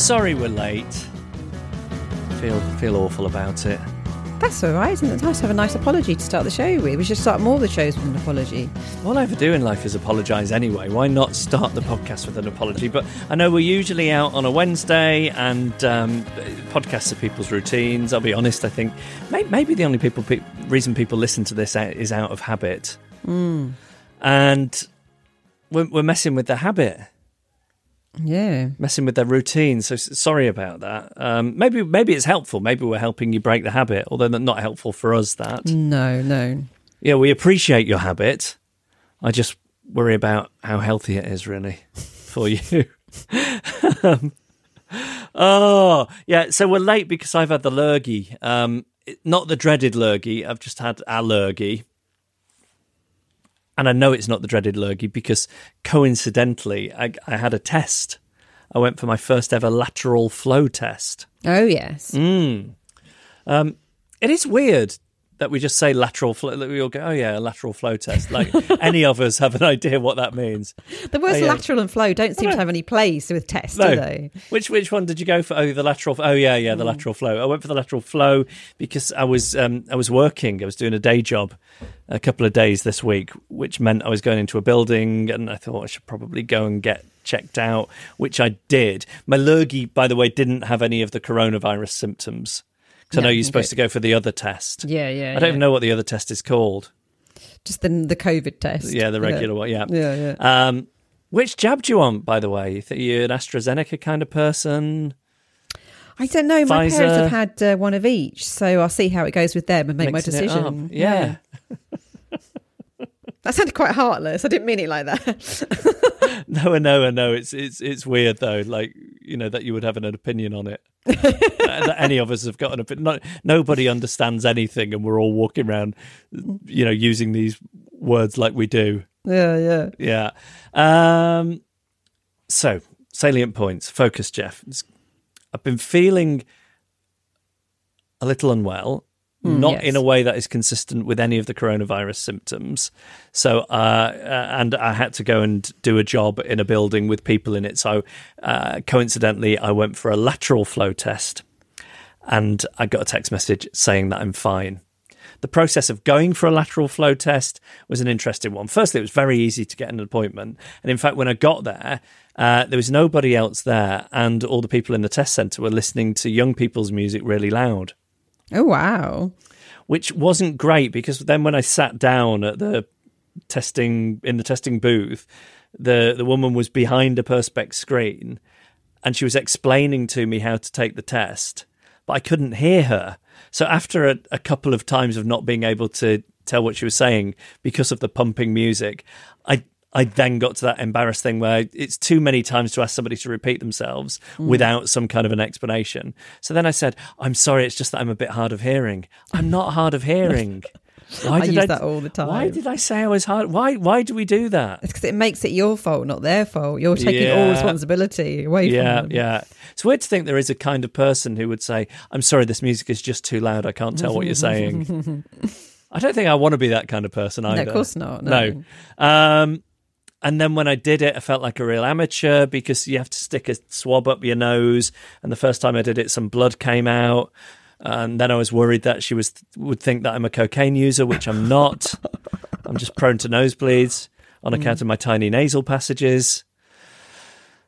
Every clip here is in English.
Sorry we're late. Feel feel awful about it. That's all right, isn't it? It's nice to have a nice apology to start the show with. We should start more of the shows with an apology. All I ever do in life is apologise anyway. Why not start the podcast with an apology? But I know we're usually out on a Wednesday, and um, podcasts are people's routines. I'll be honest. I think maybe the only people pe- reason people listen to this is out of habit, and we're, we're messing with the habit. Yeah. messing with their routine. So sorry about that. Um, maybe maybe it's helpful. Maybe we're helping you break the habit, although not helpful for us. That No, no. yeah, we appreciate your habit. I just worry about how healthy it is, really, for you. um, oh yeah, so we're late because I've had the lurgy. Um, not the dreaded lurgy. I've just had a lurgy. And I know it's not the dreaded lurgy because coincidentally, I, I had a test. I went for my first ever lateral flow test. Oh, yes. Mm. Um, it is weird that we just say lateral flow. That we all go, oh yeah, a lateral flow test. Like any of us have an idea what that means. The words Oh, yeah. lateral and flow don't seem no. to have any place with tests, No. do they? Which which one did you go for? Oh, the lateral. Oh yeah, yeah, the lateral flow. I went for the lateral flow because I was um, I was working. I was doing a day job a couple of days this week, which meant I was going into a building, and I thought I should probably go and get checked out, which I did. My lurgy, by the way, didn't have any of the coronavirus symptoms. Because I know you're supposed to go for the other test. Yeah, yeah. I don't yeah. even know what the other test is called. Just the, the COVID test. Yeah, the regular one. Yeah. Yeah, yeah. Um, which jab do you want, by the way? You think you're an AstraZeneca kind of person? I don't know. My Pfizer. parents have had uh, one of each, so I'll see how it goes with them and make Mixing my decision. up. Yeah. That sounded quite heartless. I didn't mean it like that. No, no, no. It's it's it's weird though. Like you know that you would have an opinion on it. that that any of us have got an opinion. No, nobody understands anything, and we're all walking around, you know, using these words like we do. yeah, yeah. Yeah. Um, so salient points. Focus, Geoff. I've been feeling a little unwell. Not yes. in a way that is consistent with any of the coronavirus symptoms. So, uh, uh, and I had to go and do a job in a building with people in it. So, uh, coincidentally, I went for a lateral flow test and I got a text message saying that I'm fine. The process of going for a lateral flow test was an interesting one. Firstly, it was very easy to get an appointment. And in fact, when I got there, uh, there was nobody else there, and all the people in the test centre were listening to young people's music really loud Oh, wow. which wasn't great because then when I sat down at the testing in the testing booth, the the woman was behind a perspex screen and she was explaining to me how to take the test, but I couldn't hear her. So after a, a couple of times of not being able to tell what she was saying because of the pumping music, I I then got to that embarrassed thing where it's too many times to ask somebody to repeat themselves without some kind of an explanation. So then I said, "I'm sorry, it's just that I'm a bit hard of hearing. I'm not hard of hearing." Why I use that all the time. Why did I say I was hard? Why why do we do that? It's because it makes it your fault, not their fault. You're taking all responsibility away Yeah, from them. yeah. It's weird to think there is a kind of person who would say, "I'm sorry, this music is just too loud. I can't tell what you're saying." I don't think I want to be that kind of person either. of course not, No. Um, and then when I did it, I felt like a real amateur because you have to stick a swab up your nose. And the first time I did it, some blood came out. And then I was worried that she was would think that I'm a cocaine user, which I'm not. I'm just prone to nosebleeds on account mm. of my tiny nasal passages.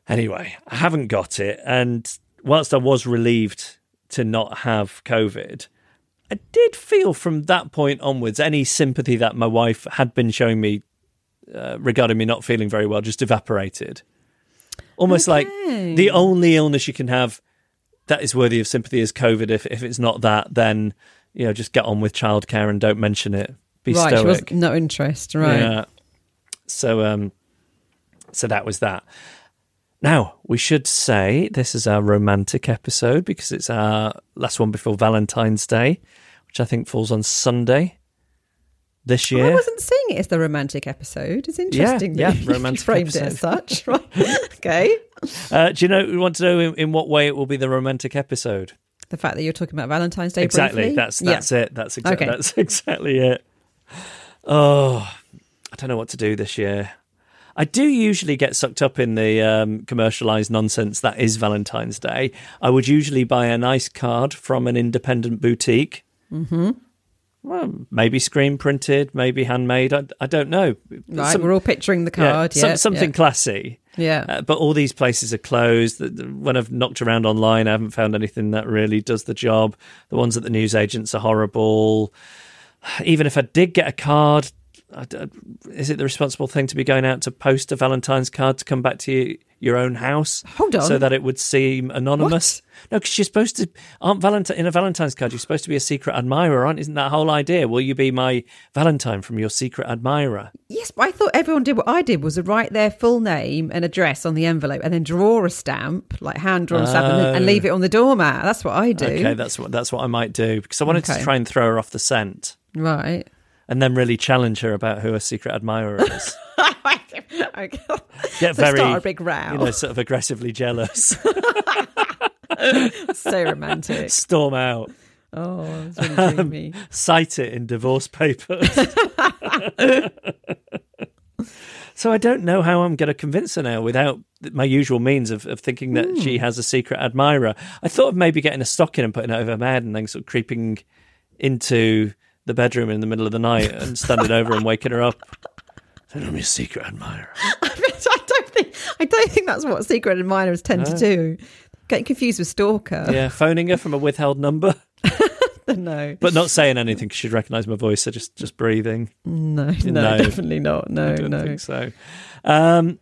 Anyway, I haven't got it. And whilst I was relieved to not have COVID, I did feel from that point onwards any sympathy that my wife had been showing me uh, regarding me not feeling very well just evaporated. Almost like the only illness you can have that is worthy of sympathy is COVID. If if it's not that, then you know just get on with childcare and don't mention it. Be right, she was stoic. no interest. Right. Yeah. So um so that was that. Now, we should say this is our romantic episode because it's our last one before Valentine's Day, which I think falls on Sunday this year. I wasn't seeing it as the romantic episode. It's interesting. yeah, that you romantic framed it as such. Right. okay. Uh, do you know we want to know in, in what way it will be the romantic episode? The fact that you're talking about Valentine's Day. exactly. briefly? That's Yeah. that's it. That's exactly Okay. that's exactly it. Oh, I don't know what to do this year. I do usually get sucked up in the um, commercialized nonsense that is Valentine's Day. I would usually buy a nice card from an independent boutique. Mm-hmm. Well, maybe screen printed, maybe handmade. I, I don't know. Right. Some- we're all picturing the yeah, card. some- Yeah. something classy. Yeah. Uh, but all these places are closed. When I've knocked around online, I haven't found anything that really does the job. The ones at the newsagents are horrible. Even if I did get a card, is it the responsible thing to be going out to post a Valentine's card to come back to you, your own house? Hold on. So that it would seem anonymous? No, because you're supposed to, aren't Valentine, in a Valentine's card, you're supposed to be a secret admirer, aren't? Isn't that whole idea? Will you be my Valentine from your secret admirer? Yes, but I thought everyone did what I did was to write their full name and address on the envelope and then draw a stamp, like hand drawn stamp, and, and leave oh. it on the doormat. That's what I do. Oh. Okay, that's what that's what I might do because I wanted Okay. to try and throw her off the scent. right. And then really challenge her about who her secret admirer is. okay. Get So very, start a big row. you know, sort of aggressively jealous. so romantic. Storm out, Oh, it's really um, me. cite it in divorce papers. so I don't know how I'm going to convince her now without my usual means of, of thinking that she hmm. has a secret admirer. I thought of maybe getting a stocking and putting it over her bed and then sort of creeping into the bedroom in the middle of the night and standing over and waking her up. Saying, I'm your secret admirer. I don't think I don't think that's what secret admirers tend to do. Getting confused with stalker. Yeah, phoning her from a withheld number. no, but not saying anything because she'd recognise my voice. So just just breathing. no, no, No. definitely not. No, I don't no. think so. Um,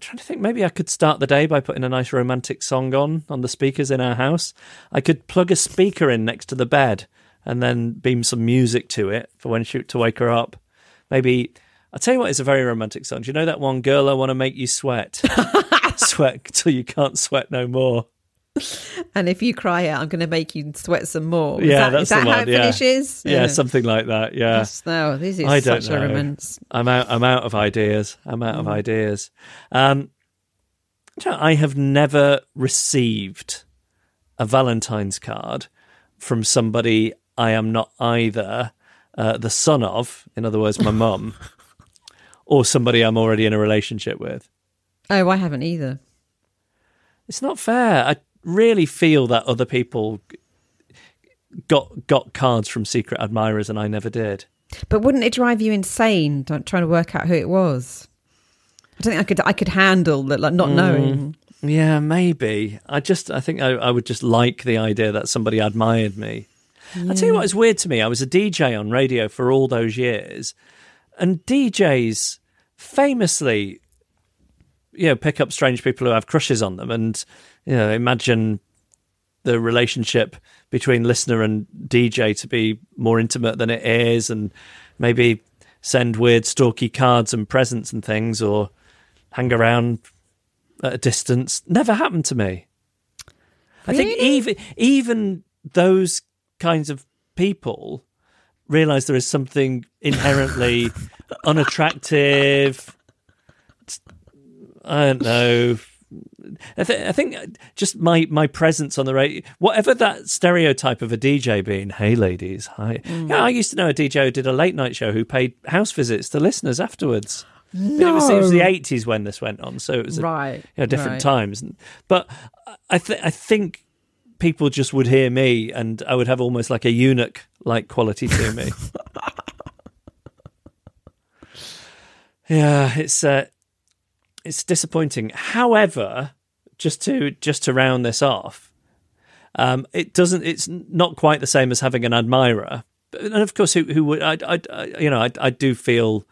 trying to think, maybe I could start the day by putting a nice romantic song on on the speakers in our house. I could plug a speaker in next to the bed and then beam some music to it for when she to wake her up. Maybe I'll tell you what is a very romantic song. Do you know that one, "Girl, I Want to Make You Sweat"? sweat till you can't sweat no more. And if you cry out, I'm going to make you sweat some more. Is Yeah, that, that's is that how one, it yeah. finishes? Yeah, something like that. Yeah. Yes, no, this is I don't such a know. romance. I'm out. I'm out of ideas. I'm out of ideas. Um, do you know, I have never received a Valentine's card from somebody I am not either uh, the son of, in other words, my mum, or somebody I'm already in a relationship with. Oh, I haven't either. It's not fair. I really feel that other people got got cards from secret admirers and I never did. But wouldn't it drive you insane trying to work out who it was? I don't think I could. I could handle that, like Mm. not knowing. Yeah, maybe. I just, I think I, I would just like the idea that somebody admired me. I tell you what is weird to me. I was a DJ on radio for all those years, and DJs famously, you know, pick up strange people who have crushes on them, and you know, imagine the relationship between listener and DJ to be more intimate than it is, and maybe send weird, stalky cards and presents and things, or hang around at a distance. Never happened to me. I think even even those kinds of people realize there is something inherently unattractive. I don't know. I, th- I think just my, my presence on the radio, whatever that stereotype of a DJ being, hey ladies, hi. Mm. Yeah, I used to know a DJ who did a late night show who paid house visits to listeners afterwards. But It was, it was the 80s when this went on, so it was a, Right, you know, different right. times. But I, th- I think people just would hear me and I would have almost like a eunuch like quality to me. Yeah, it's uh, it's disappointing. However, just to just to round this off, um, it doesn't. It's not quite the same as having an admirer. And of course, who who would I, I, I you know I, I do feel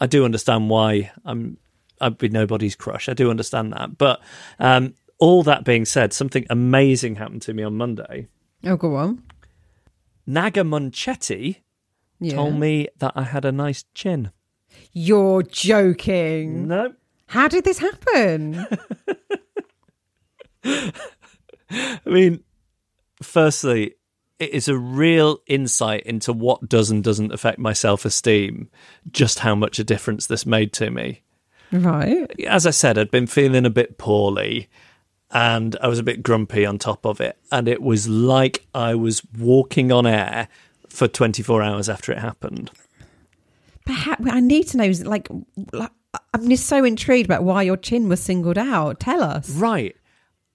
I do understand why I'm I'd be nobody's crush. I do understand that, but um, all that being said, something amazing happened to me on Monday. Oh, go on. Naga Munchetty Yeah. told me that I had a nice chin. You're joking. No, How did this happen? I mean, firstly, it is a real insight into what does and doesn't affect my self esteem, just how much a difference this made to me. right. As I said, I'd been feeling a bit poorly and I was a bit grumpy on top of it. And it was like I was walking on air for 24 hours after it happened. How, I need to know, like, like, I'm just so intrigued about why your chin was singled out. Tell us. Right.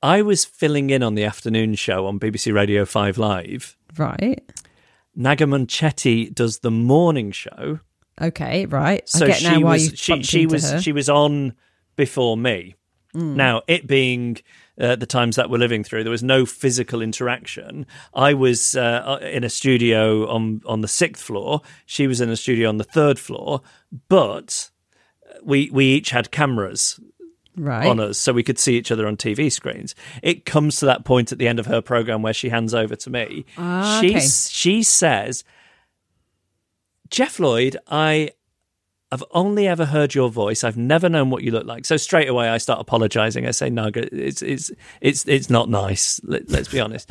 I was filling in on the afternoon show on BBC Radio 5 Live. Right. Naga Munchetty does the morning show. Okay, right. so she was she she was her. she was on before me. Hmm. Now, it being uh, the times that we're living through, there was no physical interaction. I was uh, in a studio on on the sixth floor. She was in a studio on the third floor, but we we each had cameras right. on us so we could see each other on TV screens. It comes to that point at the end of her program where she hands over to me. Ah, she okay. she says, "Geoff Lloyd, I I've only ever heard your voice. I've never known what you look like." So straight away I start apologizing. I say, Naga, it's it's it's it's not nice. Let, let's be honest."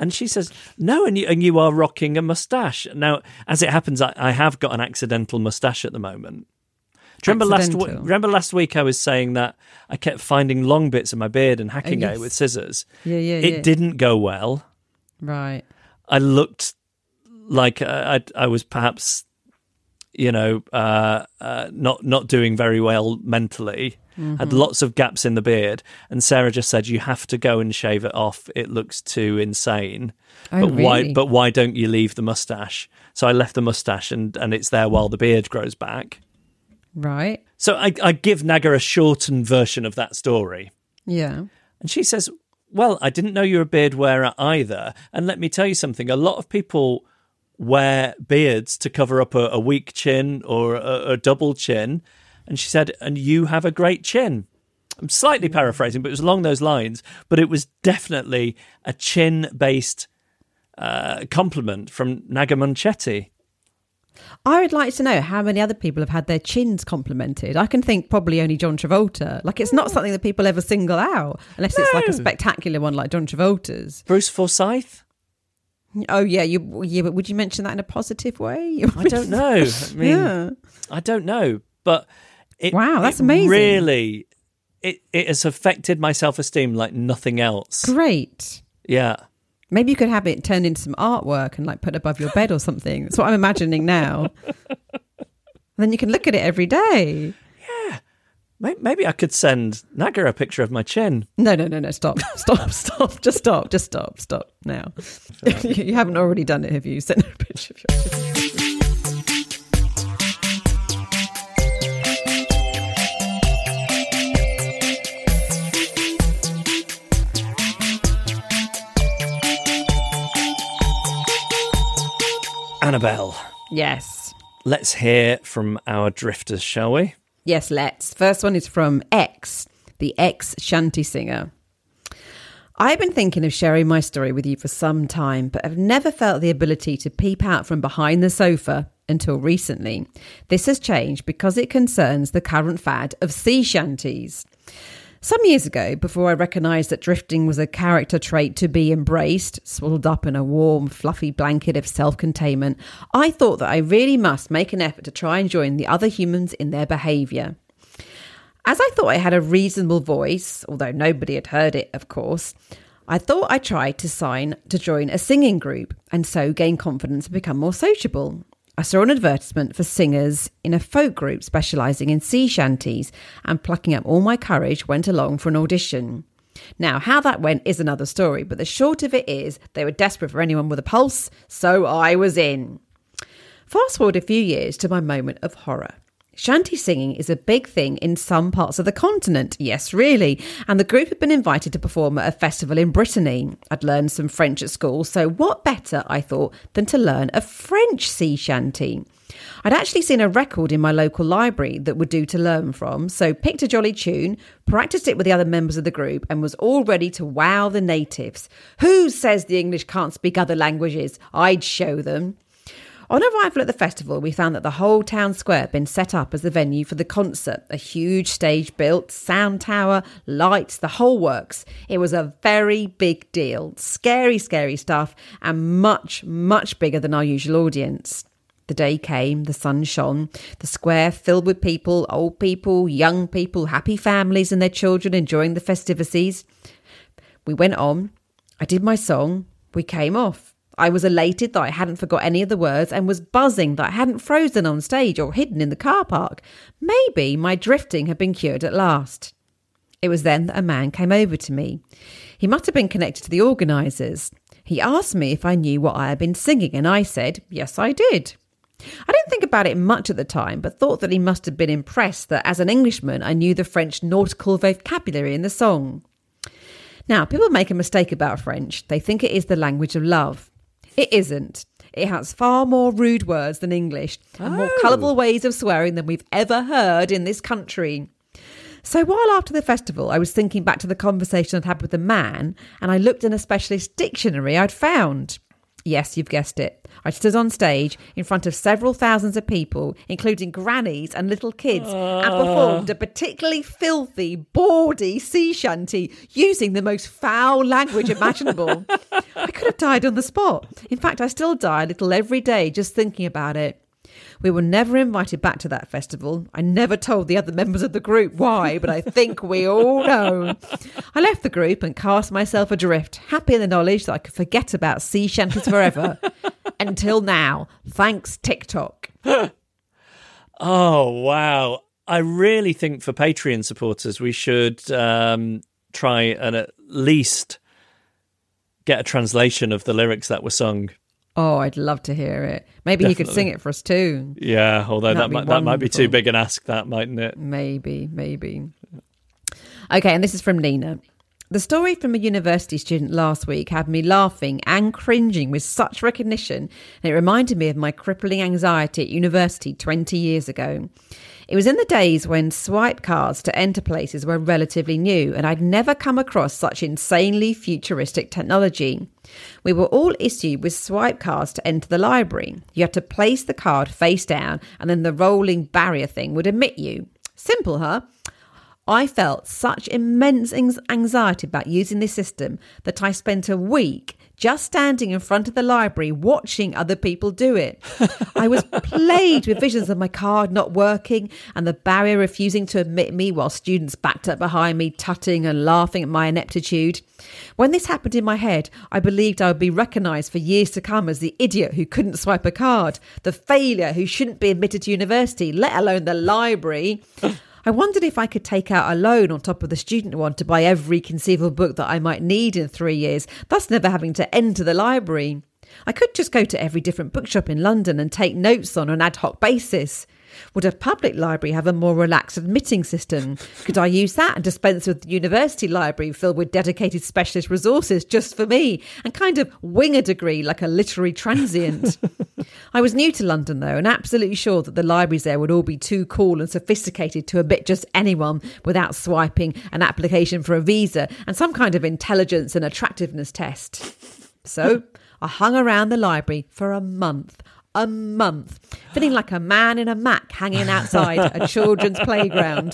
And she says, "No, and you and you are rocking a mustache." Now, as it happens, I, I have got an accidental mustache at the moment. Remember last w- remember last week I was saying that I kept finding long bits of my beard and hacking at it with scissors. Yeah, yeah, It yeah. didn't go well. Right. I looked like uh, I, I, I was perhaps, you know, uh, uh, not not doing very well mentally. Had Mm-hmm. lots of gaps in the beard, and Sarah just said you have to go and shave it off. It looks too insane. Oh, but why? really? But why don't you leave the mustache? So I left the mustache, and and it's there while the beard grows back. Right. So I, I give Naga a shortened version of that story. Yeah. And she says, Well, I didn't know you were a beard wearer either. And let me tell you something a lot of people wear beards to cover up a, a weak chin or a, a double chin. And she said, And you have a great chin. I'm slightly paraphrasing, but it was along those lines. But it was definitely a chin based uh, compliment from Naga Munchetty. I would like to know how many other people have had their chins complimented. I can think probably only John Travolta. Like it's not something that people ever single out unless it's like a spectacular one like John Travolta's. Bruce Forsyth? Oh yeah, you yeah, but would you mention that in a positive way? I don't know. I mean, yeah. I don't know, but it, Wow, that's amazing. Really, it it has affected my self esteem like nothing else. Great. Yeah, Maybe you could have it turned into some artwork and like put above your bed or something. That's what I'm imagining now. then you can look at it every day. May- maybe I could send Naga a picture of my chin. No, no, no, no. Stop, stop, stop. Just stop. Just stop. Stop now. you haven't already done it, have you? Send a picture of your. chin. Annabel, Yes. let's hear from our drifters, shall we? Yes, let's. First one is from X, the ex shanty singer. I've been thinking of sharing my story with you for some time, but have never felt the ability to peep out from behind the sofa until recently. This has changed because it concerns the current fad of sea shanties. Some years ago, before I recognised that drifting was a character trait to be embraced, swaddled up in a warm, fluffy blanket of self containment, I thought that I really must make an effort to try and join the other humans in their behaviour. As I thought I had a reasonable voice, although nobody had heard it, of course, I thought I tried to sign to join a singing group and so gain confidence and become more sociable. I saw an advertisement for singers in a folk group specialising in sea shanties and plucking up all my courage went along for an audition. Now, how that went is another story, but the short of it is they were desperate for anyone with a pulse, so I was in. Fast forward a few years to my moment of horror. Shanty singing is a big thing in some parts of the continent. Yes, really. And the group had been invited to perform at a festival in Brittany. I'd learned some French at school, so what better, I thought, than to learn a French sea shanty? I'd actually seen a record in my local library that would do to learn from, so picked a jolly tune, practiced it with the other members of the group, and was all ready to wow the natives. Who says the English can't speak other languages? I'd show them. On arrival at the festival, we found that the whole town square had been set up as the venue for the concert. A huge stage built, sound tower, lights, the whole works. It was a very big deal. Scary, scary stuff, and much, much bigger than our usual audience. The day came, the sun shone, the square filled with people, old people, young people, happy families and their children enjoying the festivities. We went on. I did my song. We came off. I was elated that I hadn't forgot any of the words and was buzzing that I hadn't frozen on stage or hidden in the car park. Maybe my drifting had been cured at last. It was then that a man came over to me. He must have been connected to the organisers. He asked me if I knew what I had been singing, and I said, Yes, I did. I didn't think about it much at the time, but thought that he must have been impressed that as an Englishman I knew the French nautical vocabulary in the song. Now, people make a mistake about French. They think it is the language of love. It isn't. It has far more rude words than English and more Oh. colourful ways of swearing than we've ever heard in this country. So while after the festival I was thinking back to the conversation I'd had with the man, and I looked in a specialist dictionary I'd found. Yes, you've guessed it. I stood on stage in front of several thousands of people, including grannies and little kids, and performed a particularly filthy, bawdy sea shanty using the most foul language imaginable. I could have died on the spot. In fact, I still die a little every day just thinking about it. We were never invited back to that festival. I never told the other members of the group why, but I think we all know. I left the group and cast myself adrift, happy in the knowledge that I could forget about sea shanties forever. Until now, thanks TikTok. Oh wow! I really think for Patreon supporters, we should um, try and at least get a translation of the lyrics that were sung. Oh, I'd love to hear it. Maybe he could sing it for us too. Yeah, although That'd that might, that might be too big an ask. That mightn't it? Maybe, maybe. Okay, and this is from Nina. The story from a university student last week had me laughing and cringing with such recognition, and it reminded me of my crippling anxiety at university 20 years ago. It was in the days when swipe cards to enter places were relatively new, and I'd never come across such insanely futuristic technology. We were all issued with swipe cards to enter the library. You had to place the card face down, and then the rolling barrier thing would admit you. Simple, huh? I felt such immense anxiety about using this system that I spent a week just standing in front of the library watching other people do it. I was plagued with visions of my card not working and the barrier refusing to admit me while students backed up behind me, tutting and laughing at my ineptitude. When this happened in my head, I believed I would be recognised for years to come as the idiot who couldn't swipe a card, the failure who shouldn't be admitted to university, let alone the library. I wondered if I could take out a loan on top of the student one to buy every conceivable book that I might need in three years, thus never having to enter the library. I could just go to every different bookshop in London and take notes on an ad hoc basis. Would a public library have a more relaxed admitting system? Could I use that and dispense with the university library filled with dedicated specialist resources just for me and kind of wing a degree like a literary transient? I was new to London though and absolutely sure that the libraries there would all be too cool and sophisticated to admit just anyone without swiping an application for a visa and some kind of intelligence and attractiveness test. So I hung around the library for a month. A month, feeling like a man in a Mac hanging outside a children's playground.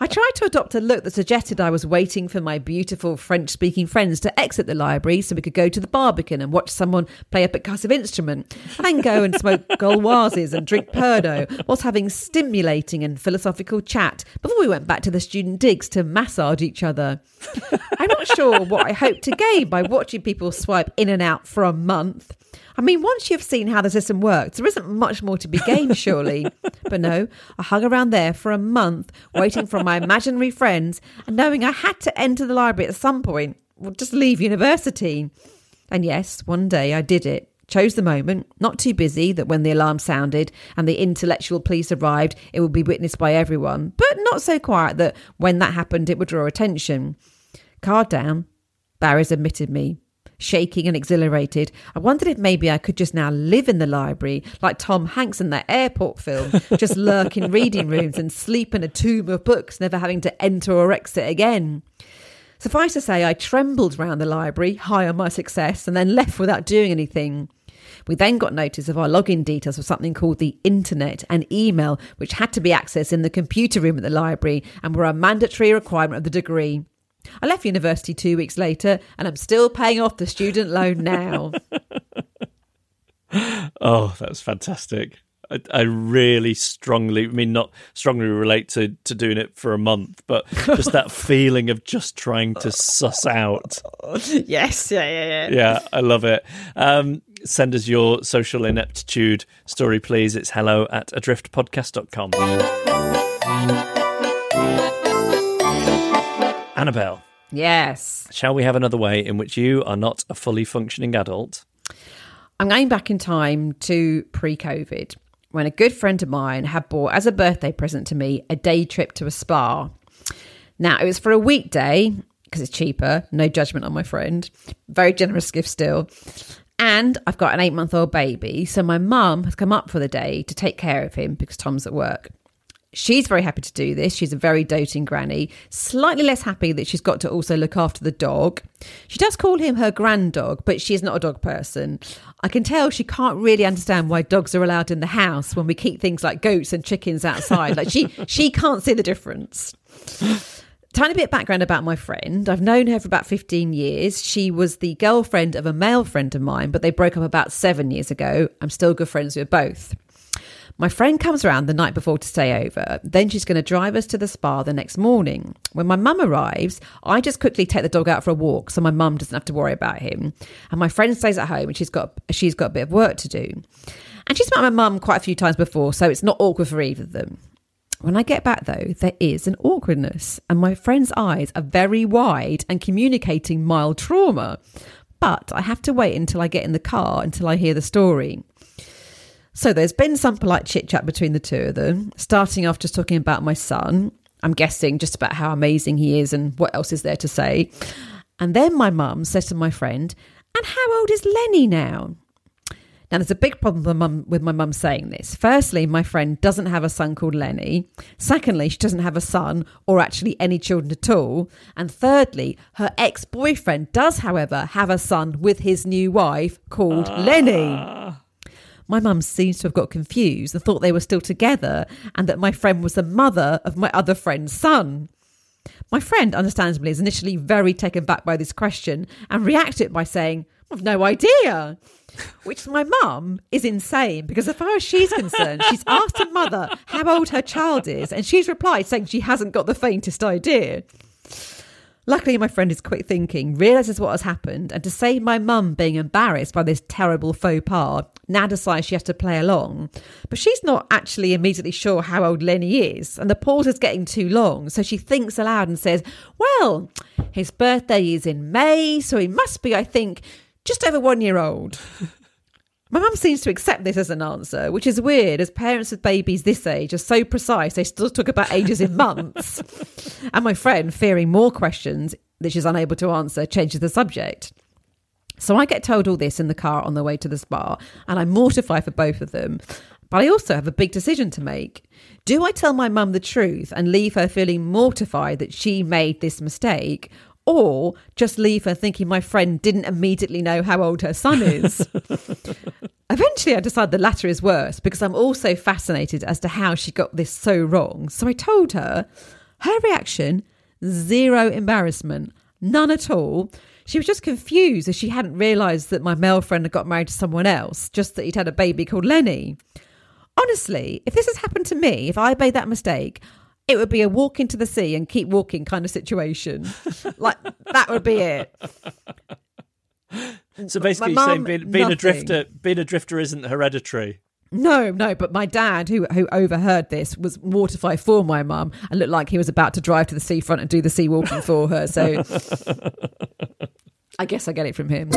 I tried to adopt a look that suggested I was waiting for my beautiful French speaking friends to exit the library so we could go to the Barbican and watch someone play a percussive instrument, and then go and smoke Gauloises and drink Pernod whilst having stimulating and philosophical chat before we went back to the student digs to massage each other. I'm not sure what I hoped to gain by watching people swipe in and out for a month. I mean, once you've seen how the system works, there isn't much more to be gained, surely. But no, I hung around there for a month, waiting for my imaginary friends and knowing I had to enter the library at some point, or just leave university. And yes, one day I did it. Chose the moment, not too busy that when the alarm sounded and the intellectual police arrived, it would be witnessed by everyone, but not so quiet that when that happened, it would draw attention. Card down, Barry's admitted me. Shaking and exhilarated, I wondered if maybe I could just now live in the library like Tom Hanks in that airport film, just lurk in reading rooms and sleep in a tomb of books, never having to enter or exit again. Suffice to say, I trembled round the library, high on my success, and then left without doing anything. We then got notice of our login details for something called the internet and email, which had to be accessed in the computer room at the library and were a mandatory requirement of the degree. I left university two weeks later and I'm still paying off the student loan now. oh, that's fantastic. I, I, really strongly, I mean, not strongly relate to, to doing it for a month, but just that feeling of just trying to suss out. Yes, yeah, yeah, yeah. Yeah, I love it. Um, send us your social ineptitude story, please. It's hello at adriftpodcast.com. Annabel. Yes. Shall we have another way in which you are not a fully functioning adult? I'm going back in time to pre COVID when a good friend of mine had bought as a birthday present to me a day trip to a spa. Now, it was for a weekday because it's cheaper, no judgment on my friend. Very generous gift still. And I've got an eight month old baby. So my mum has come up for the day to take care of him because Tom's at work. She's very happy to do this. She's a very doting granny. Slightly less happy that she's got to also look after the dog. She does call him her grand dog, but she's not a dog person. I can tell she can't really understand why dogs are allowed in the house when we keep things like goats and chickens outside. Like she she can't see the difference. Tiny bit background about my friend. I've known her for about 15 years. She was the girlfriend of a male friend of mine, but they broke up about seven years ago. I'm still good friends with both. My friend comes around the night before to stay over. Then she's going to drive us to the spa the next morning. When my mum arrives, I just quickly take the dog out for a walk so my mum doesn't have to worry about him. And my friend stays at home and she's got she's got a bit of work to do. And she's met my mum quite a few times before, so it's not awkward for either of them. When I get back though, there is an awkwardness, and my friend's eyes are very wide and communicating mild trauma. But I have to wait until I get in the car until I hear the story. So there's been some polite chit chat between the two of them, starting off just talking about my son. I'm guessing just about how amazing he is and what else is there to say. And then my mum says to my friend, And how old is Lenny now? Now, there's a big problem with, my mum saying this. Firstly, my friend doesn't have a son called Lenny. Secondly, she doesn't have a son or actually any children at all. And thirdly, her ex boyfriend does, however, have a son with his new wife called uh. Lenny. My mum seems to have got confused and thought they were still together and that my friend was the mother of my other friend's son. My friend, understandably, is initially very taken back by this question and reacted by saying, I've no idea. Which my mum is insane because, as far as she's concerned, she's asked her mother how old her child is, and she's replied saying she hasn't got the faintest idea. Luckily, my friend is quick thinking, realizes what has happened, and to save my mum being embarrassed by this terrible faux pas, now decides she has to play along. But she's not actually immediately sure how old Lenny is, and the pause is getting too long, so she thinks aloud and says, Well, his birthday is in May, so he must be, I think, just over one year old. My mum seems to accept this as an answer, which is weird as parents with babies this age are so precise they still talk about ages in months. and my friend, fearing more questions that she's unable to answer, changes the subject. So I get told all this in the car on the way to the spa, and I'm mortified for both of them. But I also have a big decision to make. Do I tell my mum the truth and leave her feeling mortified that she made this mistake? Or just leave her thinking my friend didn't immediately know how old her son is? Eventually, I decide the latter is worse because I'm also fascinated as to how she got this so wrong. So I told her her reaction zero embarrassment, none at all. She was just confused as she hadn't realised that my male friend had got married to someone else, just that he'd had a baby called Lenny. Honestly, if this has happened to me, if I made that mistake, it would be a walk into the sea and keep walking kind of situation. like that would be it. So basically, you're saying being, being a drifter, being a drifter isn't hereditary. No, no, but my dad, who who overheard this, was mortified for my mum and looked like he was about to drive to the seafront and do the sea walking for her. So I guess I get it from him.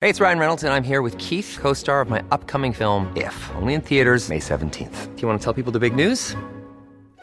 Hey, it's Ryan Reynolds, and I'm here with Keith, co star of my upcoming film, If, only in theaters, May 17th. Do you want to tell people the big news?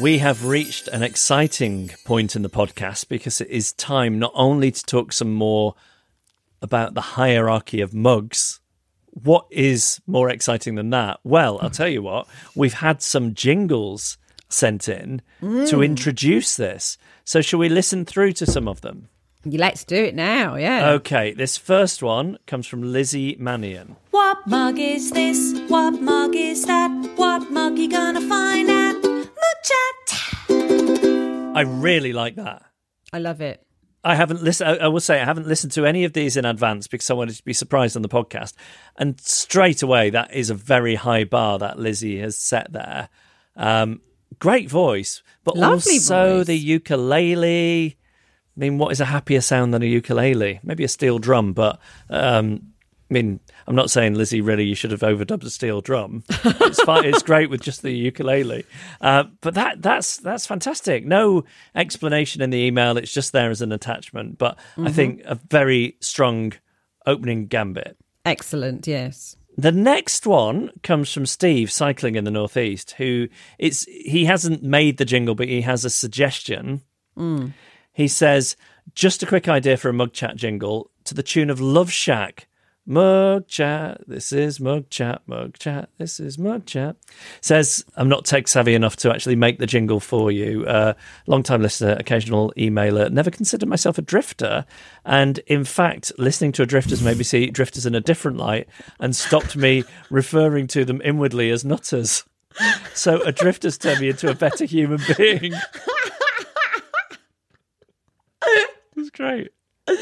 We have reached an exciting point in the podcast because it is time not only to talk some more about the hierarchy of mugs. What is more exciting than that? Well, I'll tell you what, we've had some jingles sent in to mm. introduce this. So, shall we listen through to some of them? Let's do it now. Yeah. Okay, this first one comes from Lizzie Mannion. What mug is this? What mug is that? What mug you gonna find at Mug I really like that. I love it. I haven't listened. I I will say I haven't listened to any of these in advance because I wanted to be surprised on the podcast. And straight away, that is a very high bar that Lizzie has set there. Um, great voice, but Lovely also voice. the ukulele. I mean, what is a happier sound than a ukulele? Maybe a steel drum, but um, I mean, I'm not saying Lizzie really you should have overdubbed a steel drum. It's fine. it's great with just the ukulele, uh, but that that's that's fantastic. No explanation in the email. It's just there as an attachment. But Mm-hmm. I think a very strong opening gambit. Excellent. Yes. The next one comes from Steve cycling in the northeast, who it's he hasn't made the jingle, but he has a suggestion. He says, "Just a quick idea for a mug chat jingle to the tune of Love Shack." Mug chat, this is mug chat, mug chat, this is mug chat. Says, I'm not tech savvy enough to actually make the jingle for you. Uh, Long time listener, occasional emailer, never considered myself a drifter. And in fact, listening to a drifters made me see drifters in a different light and stopped me referring to them inwardly as nutters. So a drifter's turned me into a better human being. It's great.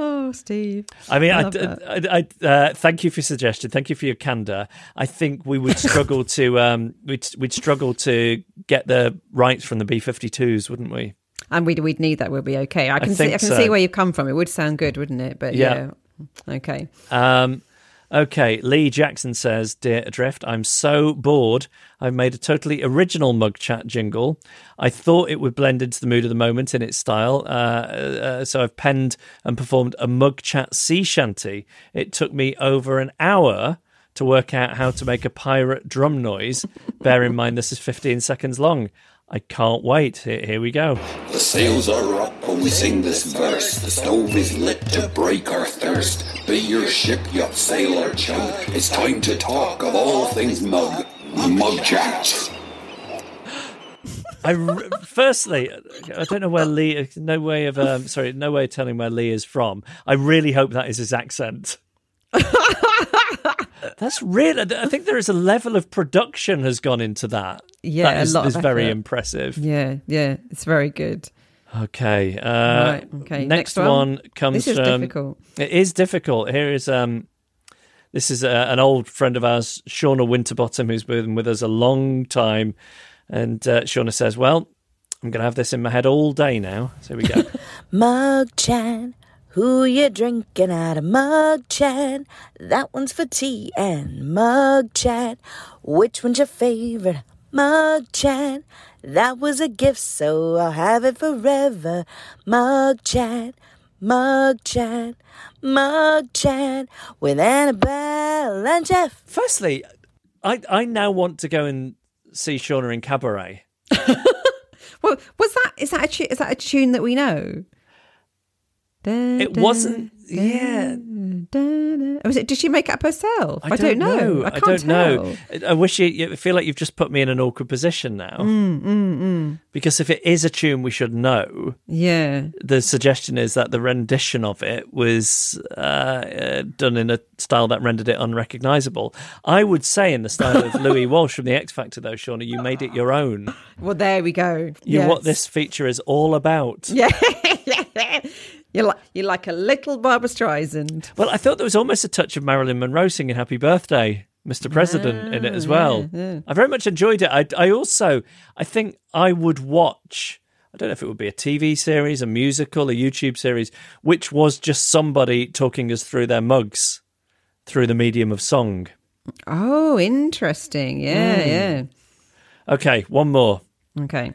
Oh, Steve. I mean, I, that. I, I, uh, thank you for your suggestion. Thank you for your candor. I think we would struggle to um, we'd, we'd struggle to get the rights from the B52s, wouldn't we? And we'd we'd need that. We'll be okay. I can see. I can so. see where you've come from. It would sound good, wouldn't it? But Yeah. yeah. Okay. Um, okay, Lee Jackson says, "Dear Adrift, I'm so bored. I've made a totally original mug chat jingle. I thought it would blend into the mood of the moment in its style, uh, uh, so I've penned and performed a mug chat sea shanty. It took me over an hour." To work out how to make a pirate drum noise. Bear in mind, this is 15 seconds long. I can't wait. Here, here we go. The sails are up we sing this verse. The stove is lit to break our thirst. Be your ship, yacht, sailor, chum. It's time to talk of all things mug. Mug chat. I r- firstly, I don't know where Lee. No way of um, sorry, no way of telling where Lee is from. I really hope that is his accent. That's really. I think there is a level of production has gone into that. Yeah, that is, a lot of is very effort. impressive. Yeah. Yeah. It's very good. Okay, uh, Right, okay, Next, next one. one comes This is from. difficult. It is difficult. Here is um, this is uh, an old friend of ours, Shauna Winterbottom, who's been with us a long time, and uh, Shauna says, "Well, I'm going to have this in my head all day now." So here we go. Mug chat, who you drinking at a mug chat? That one's for tea and mug chat. Which one's your favorite? Mug chat. That was a gift, so I'll have it forever. Mug chat, mug chat, mug chat with Annabel and Geoff. Firstly, I I now want to go and see Shauna in cabaret. Well, was that is that a tu- is that a tune that we know? It wasn't. Yeah. Was it? Did she make it up herself? I, don't, know. I, I, can't don't know. I wish you, you I feel like you've just put me in an awkward position now. Mm, Because if it is a tune we should know, Yeah. the suggestion is that the rendition of it was uh, uh, done in a style that rendered it unrecognizable. I would say, in the style of Louis Walsh from the X Factor, though, Shauna, you made it your own. Well, there we go. You Yes. what this feature is all about. Yeah. You're like you're like a little Barbra Streisand. Well, I thought there was almost a touch of Marilyn Monroe singing "Happy Birthday." Mr. President in it as ah, well. I very much enjoyed it. I, I also, I think I would watch. I don't know if it would be a TV series, a musical, a YouTube series, which was just somebody talking us through their mugs through the medium of song. Oh, interesting. Yeah, hmm. yeah. Okay, one more. Okay.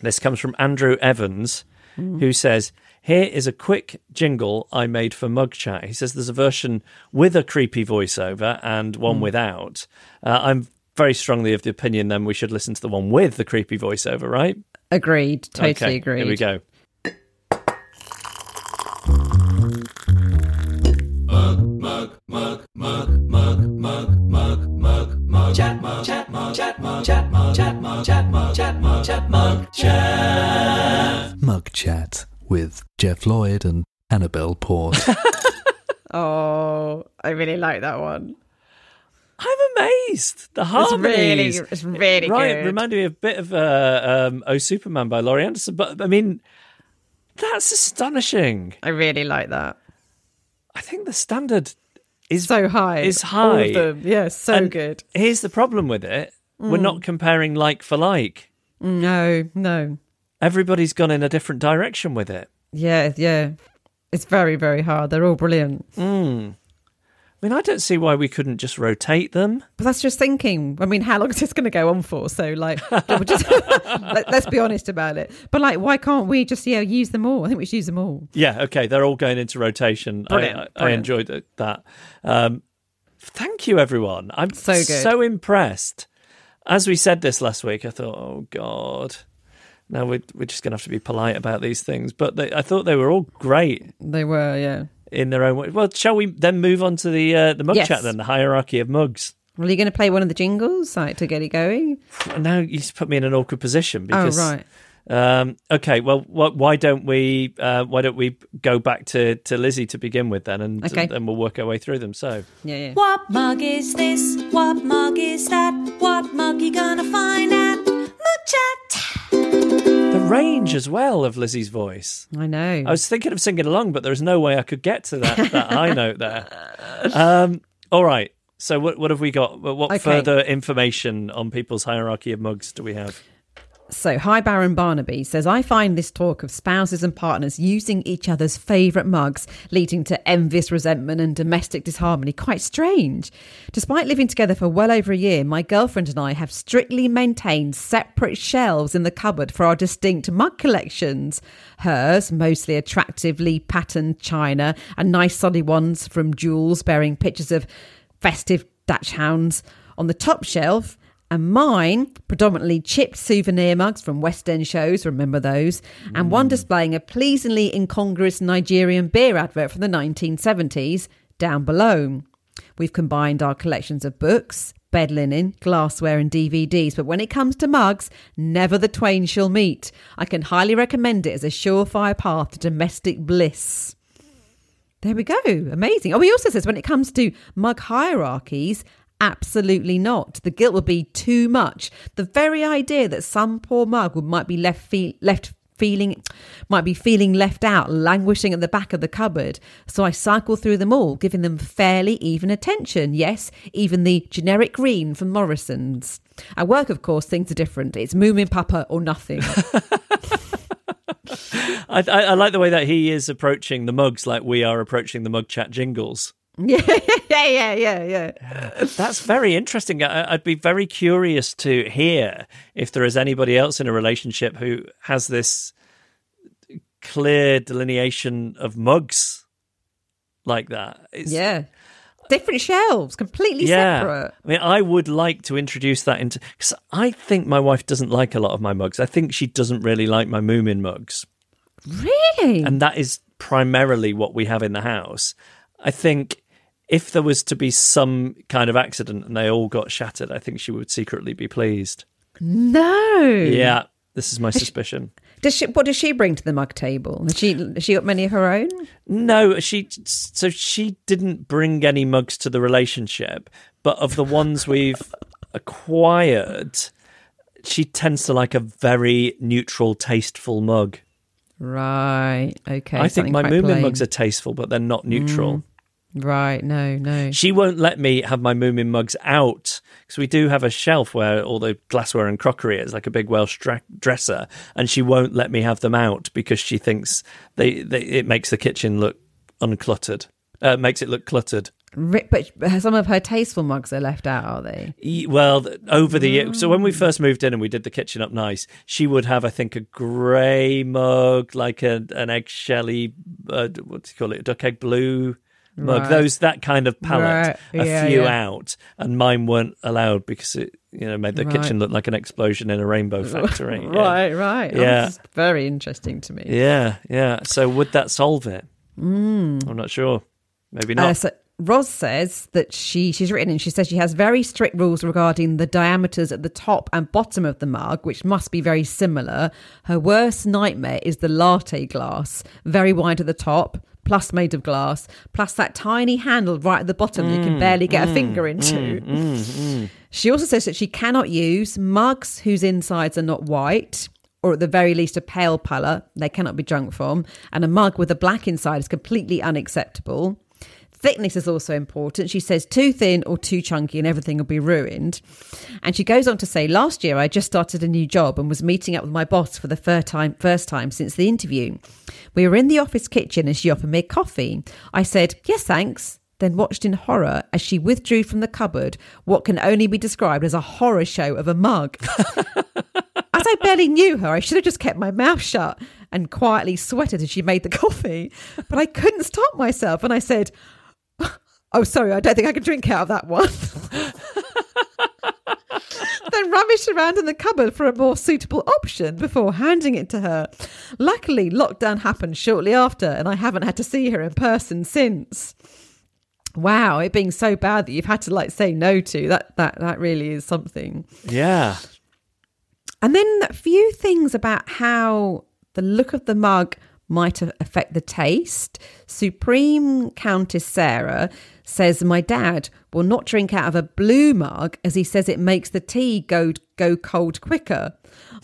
This comes from Andrew Evans, who says, Here is a quick jingle I made for Mug Chat. He says there's a version with a creepy voiceover and one without. Uh, I'm very strongly of the opinion then we should listen to the one with the creepy voiceover, right? Agreed. Totally okay, agreed. Here we go. Mug, mug, mug, mug, mug, mug, mug, mug, chat, mug, chat, mug, chat, mug, chat, mug, chat, mug, chat, mug, chat, mug, chat, mug, chat, mug Chat with Geoff Lloyd and Annabel Port. Oh, I really like that one. I'm amazed. The harmonies. really- it's really right. good. Reminded me a bit of uh, um, "Oh Superman" by Laurie Anderson, but I mean, that's astonishing. I really like that. I think the standard is So high. Is All high. of them. Yeah, so And good. Here's the problem with it: we're Mm. not comparing like for like. No, no. Everybody's gone in a different direction with it. Yeah, yeah. It's very, very hard. They're all brilliant. Mm. I mean, I don't see why we couldn't just rotate them. But that's just thinking. I mean, how long is this going to go on for? So, like, just, let, us be honest about it. But like, why can't we just yeah use them all? I think we should use them all. Yeah, okay, they're all going into rotation. Brilliant, I, I brilliant. enjoyed that. Um, thank you, everyone. I'm So good. so impressed. As we said this last week, I thought, oh god, now we're we're just going to have to be polite about these things. But they, I thought they were all great They were, yeah. in their own way. Well, shall we then move on to the uh, the mug Yes. chat then, the hierarchy of mugs? Well, are you going to play one of the jingles like to get it going? And now you just put me in an awkward position because. oh, right. Um, okay, well, wh- why don't we uh, why don't we go back to, to Lizzie to begin with then, and Okay. then we'll work our way through them. So, Yeah, yeah. What mug is this? What mug is that? What mug you gonna find at Mug Chat? the range as well of Lizzie's voice. I know. I was thinking of singing along, but there was no way I could get to that, that high note there. Um, all right. So, what, what have we got? What what Okay. further information on people's hierarchy of mugs do we have? So, Hi Baron Barnaby says, I find this talk of spouses and partners using each other's favourite mugs, leading to envious resentment and domestic disharmony, quite strange. Despite living together for well over a year, my girlfriend and I have strictly maintained separate shelves in the cupboard for our distinct mug collections. Hers, mostly attractively patterned china, and nice solid ones from Joules bearing pictures of festive dachshunds on the top shelf and mine, predominantly chipped souvenir mugs from West End shows, remember those, and mm. one displaying a pleasingly incongruous Nigerian beer advert from the 1970s, down below. We've combined our collections of books, bed linen, glassware, and DVDs, but when it comes to mugs, never the twain shall meet. I can highly recommend it as a surefire path to domestic bliss. There we go. Amazing. Oh, he also says when it comes to mug hierarchies, absolutely not. The guilt would be too much. The very idea that some poor mug would might be left fe- left feeling might be feeling left out, languishing at the back of the cupboard. So I cycle through them all, giving them fairly even attention. Yes, even the generic green from Morrison's. At work, of course, things are different. It's Moomin Papa or nothing. I, I, I like the way that he is approaching the mugs like we are approaching the mug chat jingles. yeah, yeah, yeah, yeah. That's very interesting. I, I'd be very curious to hear if there is anybody else in a relationship who has this clear delineation of mugs like that. It's- Yeah. Different shelves, completely yeah. separate. I mean, I would like to introduce that into because I think my wife doesn't like a lot of my mugs. I think she doesn't really like my Moomin mugs, Really? and that is primarily what we have in the house. I think if there was to be some kind of accident and they all got shattered, I think she would secretly be pleased. No. Yeah, this is my suspicion. Does she, what does she bring to the mug table? Has she, has she got many of her own? No, she so she didn't bring any mugs to the relationship, but of the ones we've acquired, she tends to like a very neutral, tasteful mug. Right. Okay. I think my Moomin plain. Mm. mugs are tasteful, but they're not neutral. Right. No. No. She won't let me have my Moomin mugs out because we do have a shelf where all the glassware and crockery is, like a big Welsh dra- dresser, and she won't let me have them out because she thinks they, they it makes the kitchen look uncluttered. Uh, makes it look cluttered. But some of her tasteful mugs are left out, are they? Well, over the year, so when Mm. we first moved in and we did the kitchen up nice, she would have, I think, a grey mug, like a, an eggshelly, uh, what do you call it, duck egg blue mug. Right. Those that kind of palette, Right. a Yeah, few yeah. out, and mine weren't allowed because it, you know, made the Right. kitchen look like an explosion in a rainbow factory. Yeah. Right. Right. Oh, Yeah. very interesting to me. Yeah, yeah. So would that solve it? Mm. I'm not sure. Maybe not. Uh, so Roz says that she she's written and she says she has very strict rules regarding the diameters at the top and bottom of the mug, which must be very similar. Her worst nightmare is the latte glass, very wide at the top, plus made of glass, plus that tiny handle right at the bottom that you Mm, can barely get a mm, finger mm, into. Mm, she also says that she cannot use mugs whose insides are not white. Or at the very least, a pale pallor they cannot be drunk from, and a mug with a black inside is completely unacceptable. Thickness is also important. She says too thin or too chunky and everything will be ruined. And she goes on to say, Last year I just started a new job and was meeting up with my boss for the first time, first time since the interview. We were in the office kitchen and she offered me coffee. I said, Yes, thanks. Then watched in horror as she withdrew from the cupboard what can only be described as a horror show of a mug. As I barely knew her, I should have just kept my mouth shut and quietly sweated as she made the coffee. But I couldn't stop myself and I said, Oh, sorry, I don't think I can drink out of that one. then rummaged around in the cupboard for a more suitable option before handing it to her. Luckily, lockdown happened shortly after, and I haven't had to see her in person since. Wow, it being so bad that you've had to like say no to that that that really is something. yeah. And then a few things about how the look of the mug might affect the taste. Supreme Countess Sarah says my dad will not drink out of a blue mug as he says it makes the tea go go cold quicker.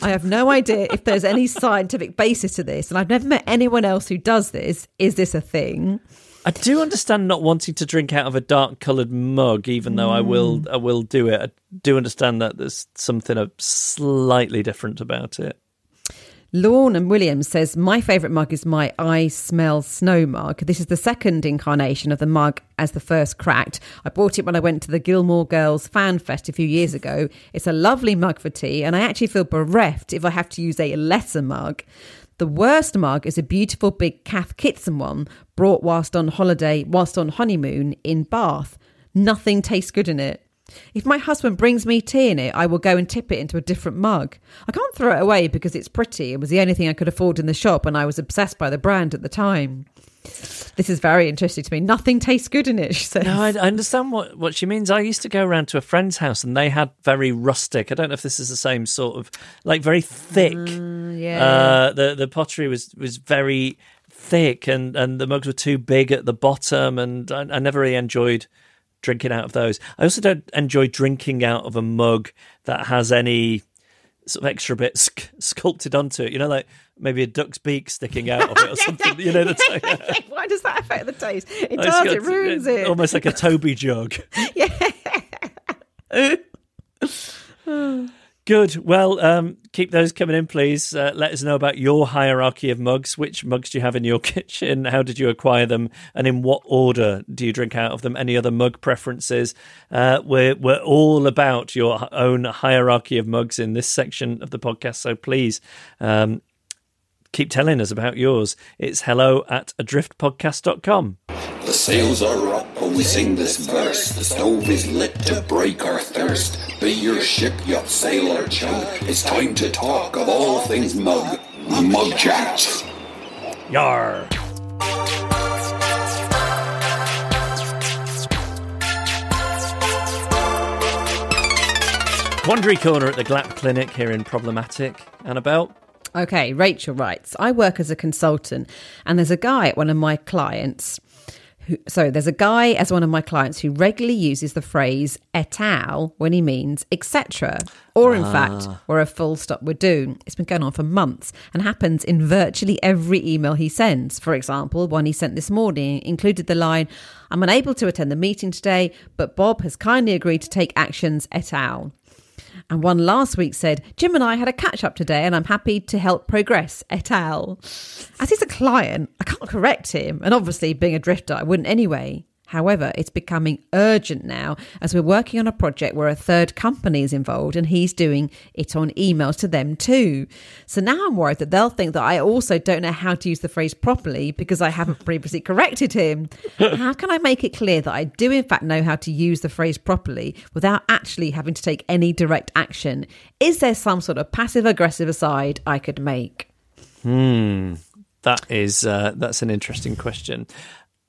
I have no idea if there's any scientific basis to this and I've never met anyone else who does this. Is this a thing? I do understand not wanting to drink out of a dark coloured mug, even though I will I will do it. I do understand that there's something uh, slightly different about it. Lorne Williams says, My favourite mug is my I Smell Snow mug. This is the second incarnation of the mug as the first cracked. I bought it when I went to the Gilmore Girls Fan Fest a few years ago. It's a lovely mug for tea, and I actually feel bereft if I have to use a lesser mug. The worst mug is a beautiful big Cath Kidston one brought whilst on holiday, whilst on honeymoon in Bath. Nothing tastes good in it. If my husband brings me tea in it, I will go and tip it into a different mug. I can't throw it away because it's pretty. It was the only thing I could afford in the shop, and I was obsessed by the brand at the time. This is very interesting to me. Nothing tastes good in it, she says. No, I, understand what, what she means. I used to go around to a friend's house and they had very rustic. I don't know if this is the same sort of like very thick. yeah. Uh, the the pottery was was very thick and and the mugs were too big at the bottom and I, I never really enjoyed drinking out of those. I also don't enjoy drinking out of a mug that has any sort of extra bit sc- sculpted onto it. You know, like maybe a duck's beak sticking out of it or something. You know, that's like, Why does that affect the taste? It does, got- it ruins it. Almost like a Toby jug. Good. Well, um, keep those coming in, please. Uh, let us know about your hierarchy of mugs. Which mugs do you have in your kitchen? How did you acquire them? And in what order do you drink out of them? Any other mug preferences? Uh, we're, we're all about your own hierarchy of mugs in this section of the podcast. So please um, keep telling us about yours. It's hello at adriftpodcast.com. The sails are up, but we sing this verse. The stove is lit to break our thirst. Be your ship, yacht, sailor, chug. It's time to talk of all things mug. Mug chat. Yar. Quandary Corner at the GLAP Clinic here in Problematic. Annabel? Okay, Rachel writes I work as a consultant, and there's a guy at one of my clients who, so there's a guy as one of my clients who regularly uses the phrase et al when he means etc. Or in fact, ah. where a full stop would do. It's been going on for months and happens in virtually every email he sends. For example, one he sent this morning included the line, I'm unable to attend the meeting today, but Bob has kindly agreed to take actions et al. And one last week said, Jim and I had a catch up today and I'm happy to help progress, et al. As he's a client, I can't correct him. And obviously, being a drifter, I wouldn't anyway. However, it's becoming urgent now as we're working on a project where a third company is involved and he's doing it on emails to them too. So now I'm worried that they'll think that I also don't know how to use the phrase properly because I haven't previously corrected him. how can I make it clear that I do, in fact, know how to use the phrase properly without actually having to take any direct action? Is there some sort of passive aggressive aside I could make? Hmm. That is uh, that's an interesting question.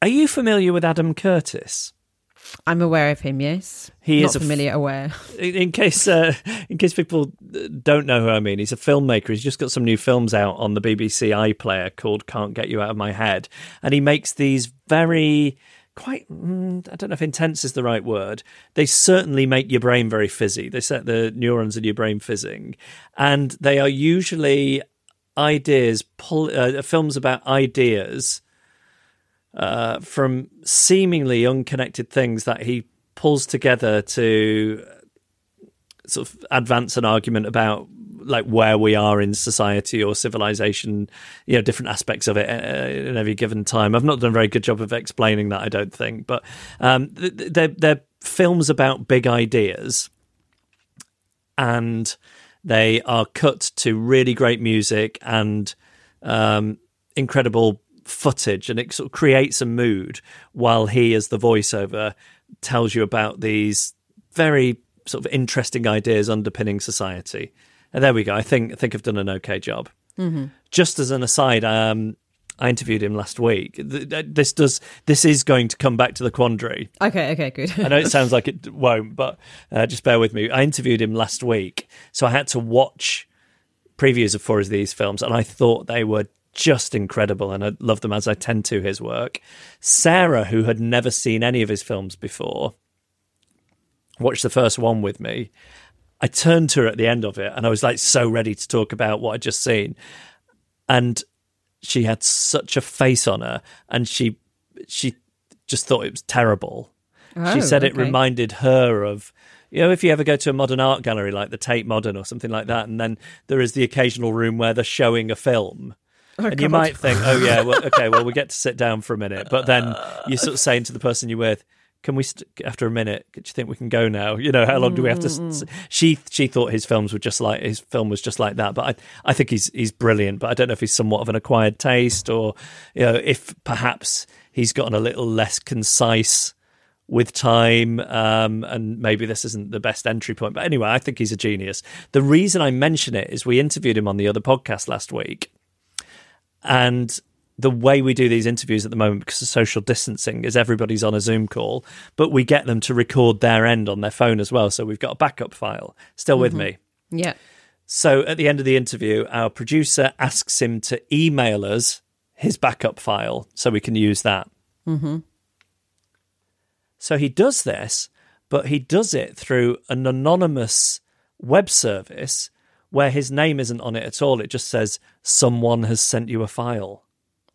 Are you familiar with Adam Curtis? I'm aware of him. Yes, He not is a f- familiar. aware. In case uh, in case people don't know who I mean, he's a filmmaker. He's just got some new films out on the BBC iPlayer called "Can't Get You Out of My Head," and he makes these very quite mm, I don't know if intense is the right word. They certainly make your brain very fizzy. They set the neurons in your brain fizzing, and they are usually ideas, pol- uh, films about ideas uh, from seemingly unconnected things that he pulls together to sort of advance an argument about like where we are in society or civilization, you know, different aspects of it uh, in every given time. I've not done a very good job of explaining that, I don't think, but um, th- th- they're they're films about big ideas, and they are cut to really great music and um, incredible footage, and it sort of creates a mood while he, as the voiceover, tells you about these very sort of interesting ideas underpinning society. And there we go. I think I think I've done an okay job. Mm-hmm. Just as an aside, um, I interviewed him last week. Th- th- This does this is going to come back to the quandary. Okay, okay, good. I know it sounds like it won't, but uh, just bear with me. I interviewed him last week, so I had to watch previews of four of these films, and I thought they were just incredible, and I love them as I tend to his work. Sarah, who had never seen any of his films before, watched the first one with me. I turned to her at the end of it, and I was like so ready to talk about what I'd just seen, and she had such a face on her, and she she just thought it was terrible. she Oh, said it okay. reminded her of you know if you ever go to a modern art gallery like the Tate Modern or something like that, and then there is the occasional room where they're showing a film. And you might think, oh yeah, well, okay, well we get to sit down for a minute, but then you're sort of saying to the person you're with, "Can we?" St- after a minute, do you think we can go now? You know, how long do we have to? s- She she thought his films were just like his film was just like that, but I I think he's he's brilliant, but I don't know if he's somewhat of an acquired taste or you know if perhaps he's gotten a little less concise with time um, and maybe this isn't the best entry point but anyway i think he's a genius the reason i mention it is we interviewed him on the other podcast last week and the way we do these interviews at the moment because of social distancing is everybody's on a zoom call but we get them to record their end on their phone as well so we've got a backup file still with me yeah. so at the end of the interview, our producer asks him to email us his backup file so we can use that. Mm-hmm. So he does this, but he does it through an anonymous web service where his name isn't on it at all. It just says, someone has sent you a file.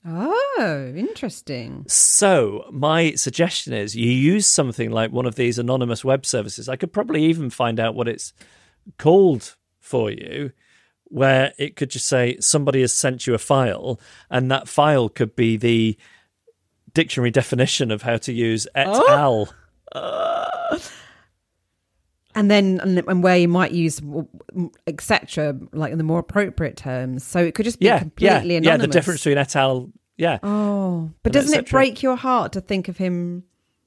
Oh, interesting. So, my suggestion is you use something like one of these anonymous web services. I could probably even find out what it's called for you, where it could just say somebody has sent you a file, and that file could be the dictionary definition of how to use et Oh. al. And then, and, where you might use etc. like in the more appropriate terms. So it could just be Yeah, yeah, completely yeah. anonymous. The difference between et al. Yeah, Oh, but doesn't it break your heart to think of him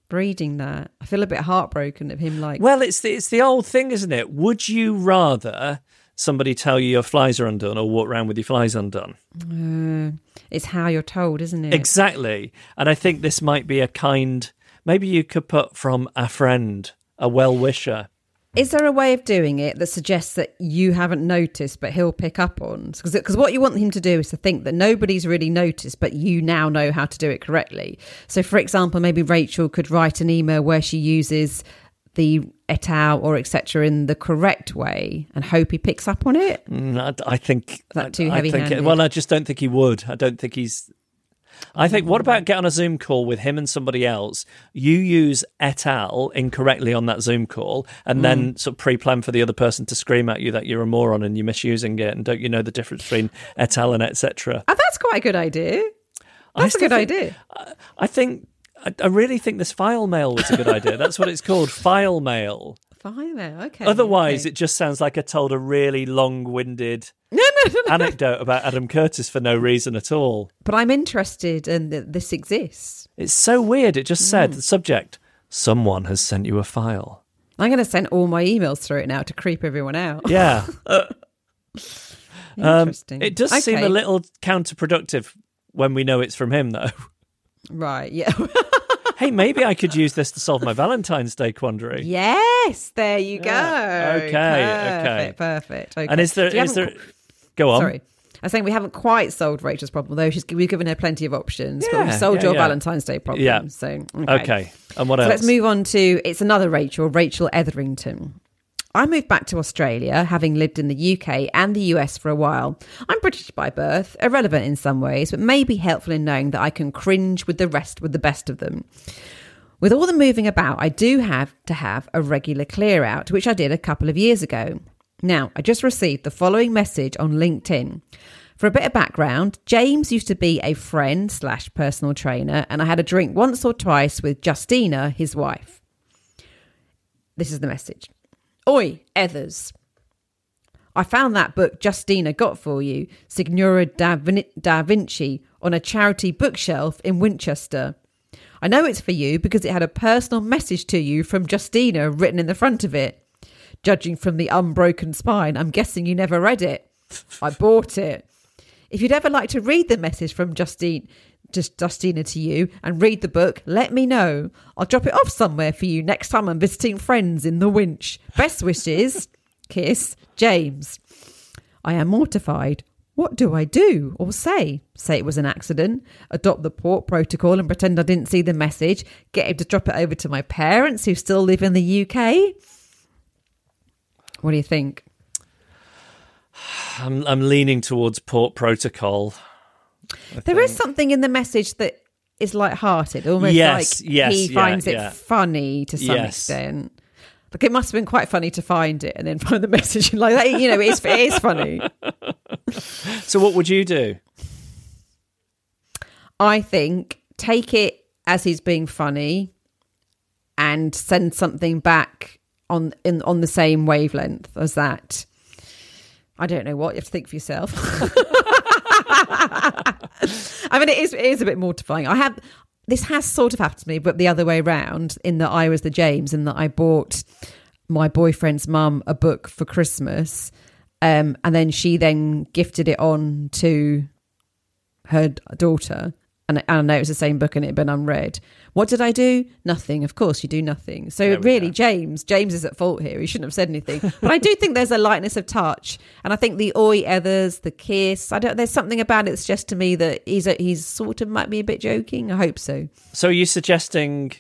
reading that? I feel a bit heartbroken of him like. Well, it's the, it's the old thing, isn't it? Would you rather somebody tell you your flies are undone or walk around with your flies undone? Uh, it's how you're told, isn't it? Exactly. And I think this might be a kind, maybe you could put from a friend, a well wisher. Is there a way of doing it that suggests that you haven't noticed, but he'll pick up on? Because what you want him to do is to think that nobody's really noticed, but you now know how to do it correctly. So, for example, maybe Rachel could write an email where she uses the et al or etc in the correct way and hope he picks up on it. Mm, I, I think that too I- I think- well, I just don't think he would. I don't think he's. I think. What about get on a Zoom call with him and somebody else? You use et al incorrectly on that Zoom call, and Mm. then sort of pre-plan for the other person to scream at you that you're a moron and you're misusing it, and don't you know the difference between et al and etc. Oh, that's quite a good idea. That's a good think- idea. I think. I, I really think this file mail was a good idea. That's what it's called, file mail. Fine there. Okay. Otherwise, okay. it just sounds like I told a really long-winded no, no, no, anecdote about Adam Curtis for no reason at all. But I'm interested and that this exists. It's so weird. It just said the subject: "Someone has sent you a file." I'm going to send all my emails through it now to creep everyone out. Yeah. Um, Interesting. it does seem a little counterproductive when we know it's from him, though. Right. Yeah. Hey, maybe I could use this to solve my Valentine's Day quandary. yes. There you go. Yeah. Okay, okay. Perfect. Perfect. Okay. And is there? Is there? Go on. Sorry. I saying we haven't quite solved Rachel's problem, though. She's, we've given her plenty of options, but Yeah, we've solved yeah, your yeah. Valentine's Day problem. Yeah. So, Okay. And what So else? let's move on to it's another Rachel, Rachel Etherington. I moved back to Australia, having lived in the UK and the US for a while. I'm British by birth, irrelevant in some ways, but maybe helpful in knowing that I can cringe with the rest, with the best of them. With all the moving about, I do have to have a regular clear out, which I did a couple of years ago. Now, I just received the following message on LinkedIn. For a bit of background, James used to be a friend slash personal trainer, and I had a drink once or twice with Justina, his wife. This is the message. Oi, Ethers. I found that book Justina got for you, Signora da, Vin- da Vinci, on a charity bookshelf in Winchester. I know it's for you because it had a personal message to you from Justina written in the front of it. Judging from the unbroken spine, I'm guessing you never read it. I bought it. If you'd ever like to read the message from Justine, just Justina to you and read the book, let me know. I'll drop it off somewhere for you next time I'm visiting friends in the winch. Best wishes. Kiss, James. I am mortified. What do I do or say? Say it was an accident, adopt the port protocol and pretend I didn't see the message, get him to drop it over to my parents who still live in the UK? What do you think? I'm, I'm leaning towards port protocol. There is something in the message that is light-hearted, almost Yes, like yes, he yeah, finds yeah. it funny to some Yes. extent. Like it must have been quite funny to find it and then find the message and like that. You know, it is, it is funny. So, what would you do? I think take it as he's being funny and send something back on in on the same wavelength as that. I don't know what you have to think for yourself. I mean, it is it is a bit mortifying. I have this has sort of happened to me, but the other way round. In that I was the James, and that I bought my boyfriend's mum a book for Christmas, um, and then she then gifted it on to her daughter. And I- know it's the same book and it had been unread. What did I do? Nothing. Of course, you do nothing. So really, go. James, James is at fault here. He shouldn't have said anything. But I do think there's a lightness of touch, and I think the oi Ethers, the kiss. I don't. There's something about it that suggests to me that he's a, he's sort of might be a bit joking. I hope so. So, are you suggesting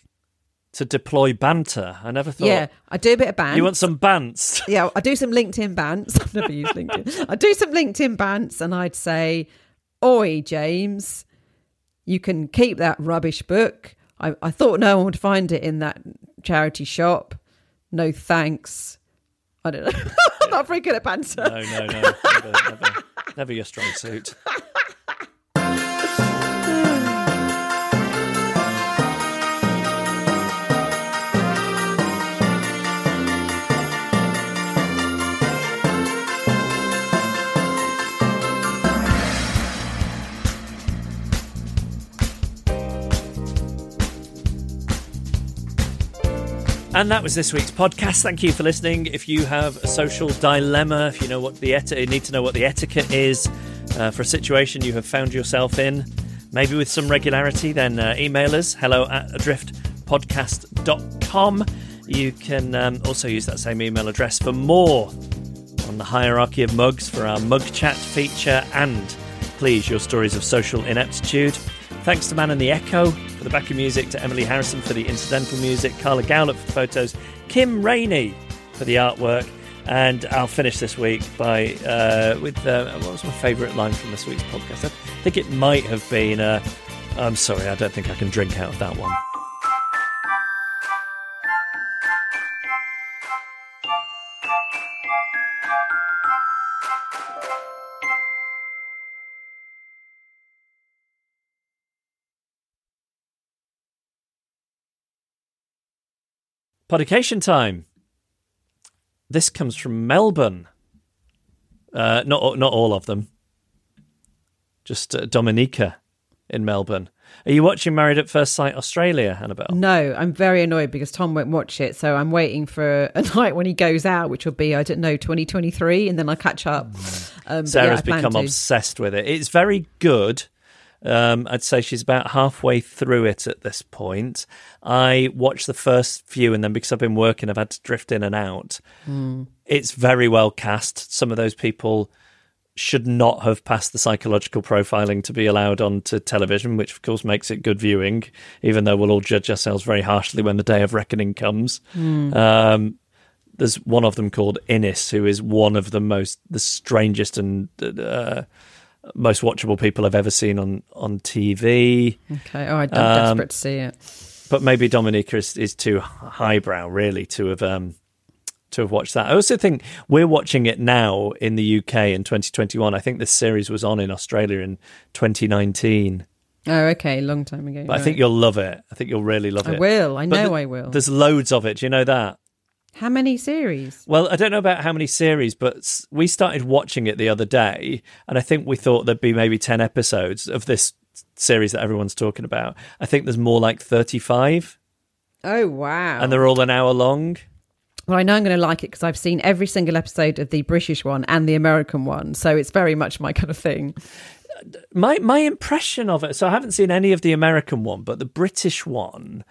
to deploy banter? I never thought. Yeah, I do a bit of band. You want some bants? yeah, I do some LinkedIn bants. I've never used LinkedIn. I do some LinkedIn bants, and I'd say, "Oi, James, you can keep that rubbish book. I, I thought no one would find it in that charity shop. No thanks. I don't know. I'm not very good at banter. No, no, no. Never, never, never your strong suit. And that was this week's podcast. Thank you for listening. If you have a social dilemma, if you know what the eti- need to know what the etiquette is uh, for a situation you have found yourself in, maybe with some regularity, then uh, email us hello at adriftpodcast.com. You can um, also use that same email address for more on the hierarchy of mugs for our mug chat feature and please your stories of social ineptitude. Thanks to Man in the Echo for the backing music, to Emily Harrison for the incidental music, Carla Gowlett for the photos, Kim Rainey for the artwork. And I'll finish this week by uh, with uh, what was my favourite line from this week's podcast? I think it might have been. Uh, I'm sorry, I don't think I can drink out of that one. Podication time. This comes from Melbourne. Uh, not not all of them. Just uh, Dominica in Melbourne. Are you watching Married at First Sight Australia, Annabel? No, I'm very annoyed because Tom won't watch it. So I'm waiting for a night when he goes out, which will be, I don't know, 2023, and then I'll catch up. Um, but yeah, Sarah's become obsessed with it. It's very good. Um, I'd say she's about halfway through it at this point. I watched the first few, and then because I've been working, I've had to drift in and out. Hmm. It's very well cast. Some of those people should not have passed the psychological profiling to be allowed onto television, which of course makes it good viewing, even though we'll all judge ourselves very harshly when the day of reckoning comes. Um, there's one of them called Ines, who is one of the most, the strangest and uh, most watchable people I've ever seen on on TV. Okay. Oh, I'm Um, desperate to see it. But maybe Dominica is, is too highbrow, really, to have um, to have watched that. I also think we're watching it now in the UK in 2021. I think this series was on in Australia in 2019. Oh, okay. Long time ago. But I think you'll love it. I think you'll really love I it. I will. I But know the- I will. There's loads of it. Do you know that? How many series? Well, I don't know about how many series, but we started watching it the other day, and I think we thought there'd be maybe 10 episodes of this series that everyone's talking about. I think there's more like 35, Oh, wow. and they're all an hour long. Well, I know I'm going to like it because I've seen every single episode of the British one and the American one. So it's very much my kind of thing. My my impression of it, so I haven't seen any of the American one, but the British one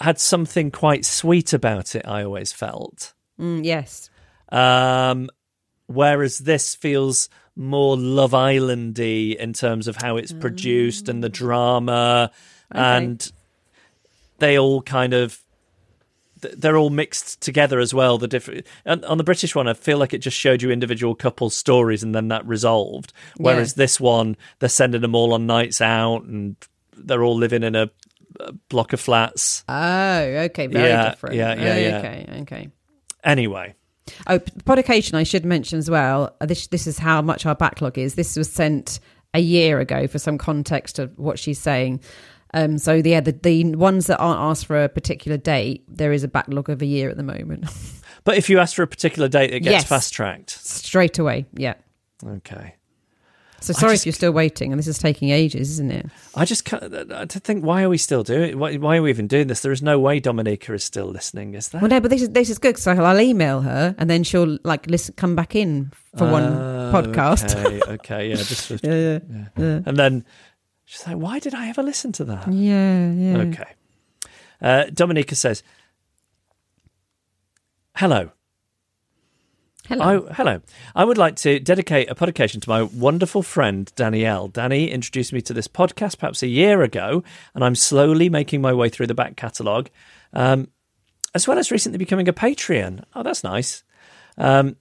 had something quite sweet about it, I always felt. Mm, yes. Um, whereas this feels more Love Islandy in terms of how it's produced and the drama, and they all kind of they're all mixed together as well. The different and on the British one, I feel like it just showed you individual couples' stories and then that resolved. Whereas Yeah. this one, they're sending them all on nights out and they're all living in a block of flats. Oh, okay. Very Yeah, different. yeah, yeah, Oh, yeah. Okay, okay. Anyway, Oh, podication, I should mention as well. uh, This, this is how much our backlog is. This was sent a year ago for some context of what she's saying. Um, so, yeah, the, the ones that aren't asked for a particular date, there is a backlog of a year at the moment. but if you ask for a particular date, it gets Yes. fast tracked. Straight away. Yeah. Okay. So, sorry just- if you're still waiting, and this is taking ages, isn't it? I just can't, I think, why are we still doing it? Why, why are we even doing this? There is no way Dominica is still listening, is there? Well, no, but this is this is good because I'll email her and then she'll like listen, come back in for one Oh, podcast. Okay, okay, yeah, just for, yeah, yeah, yeah. And then she's like, why did I ever listen to that? yeah, yeah. Okay. Uh, Dominica says, hello. Hello. I, hello. I would like to dedicate a podcast to my wonderful friend, Danielle. Danny introduced me to this podcast perhaps a year ago, and I'm slowly making my way through the back catalogue, um, as well as recently becoming a Patreon. Oh, that's nice. Um,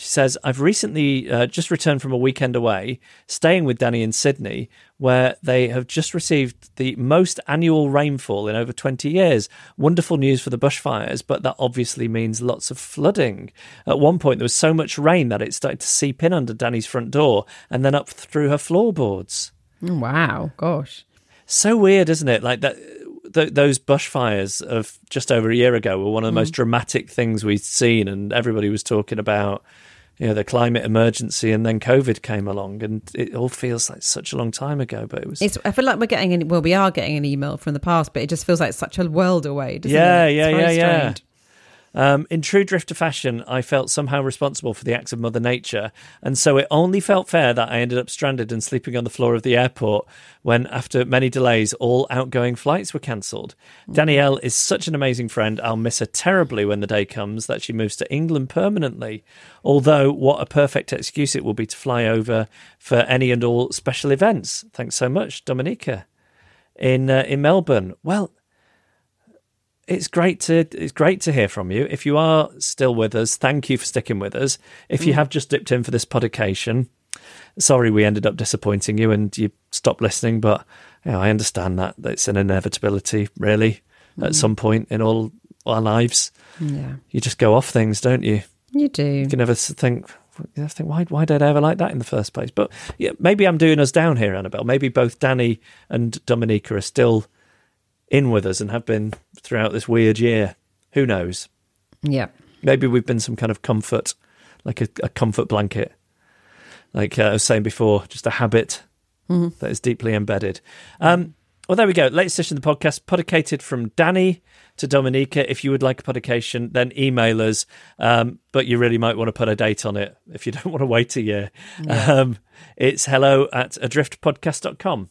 she says, I've recently uh, just returned from a weekend away, staying with Danny in Sydney, where they have just received the most annual rainfall in over 20 years. Wonderful news for the bushfires, but that obviously means lots of flooding. At one point, there was so much rain that it started to seep in under Danny's front door and then up through her floorboards. Wow, gosh. So weird, isn't it? Like that. Th- those bushfires of just over a year ago were one of the most dramatic things we'd seen, and everybody was talking about you know the climate emergency, and then COVID came along, and it all feels like such a long time ago. But it was It's. I feel like we're getting an, well, we are getting an email from the past, but it just feels like such a world away. Doesn't Yeah, it? Yeah, yeah, yeah. Um, in true drifter fashion, I felt somehow responsible for the acts of Mother Nature, and so it only felt fair that I ended up stranded and sleeping on the floor of the airport when, after many delays, all outgoing flights were cancelled. Danielle is such an amazing friend. I'll miss her terribly when the day comes that she moves to England permanently. Although, what a perfect excuse it will be to fly over for any and all special events. Thanks so much, Dominica. In uh, in Melbourne. Well, it's great to it's great to hear from you. If you are still with us, thank you for sticking with us. If you mm. have just dipped in for this podication, sorry we ended up disappointing you and you stopped listening, but you know, I understand that it's an inevitability, really, at mm. some point in all our lives. Yeah. You just go off things, don't you? You do. You can never think. You never think why why did I ever like that in the first place? But yeah, maybe I'm doing us down here, Annabel. Maybe both Danny and Dominica are still in with us and have been throughout this weird year. Who knows? Yeah. Maybe we've been some kind of comfort, like a, a comfort blanket. Like uh, I was saying before, just a habit that is deeply embedded. Um, well, there we go. Latest edition of the podcast, podicated from Danny to Dominica. If you would like a podication, then email us. Um, but you really might want to put a date on it if you don't want to wait a year. Um, it's hello at adriftpodcast.com.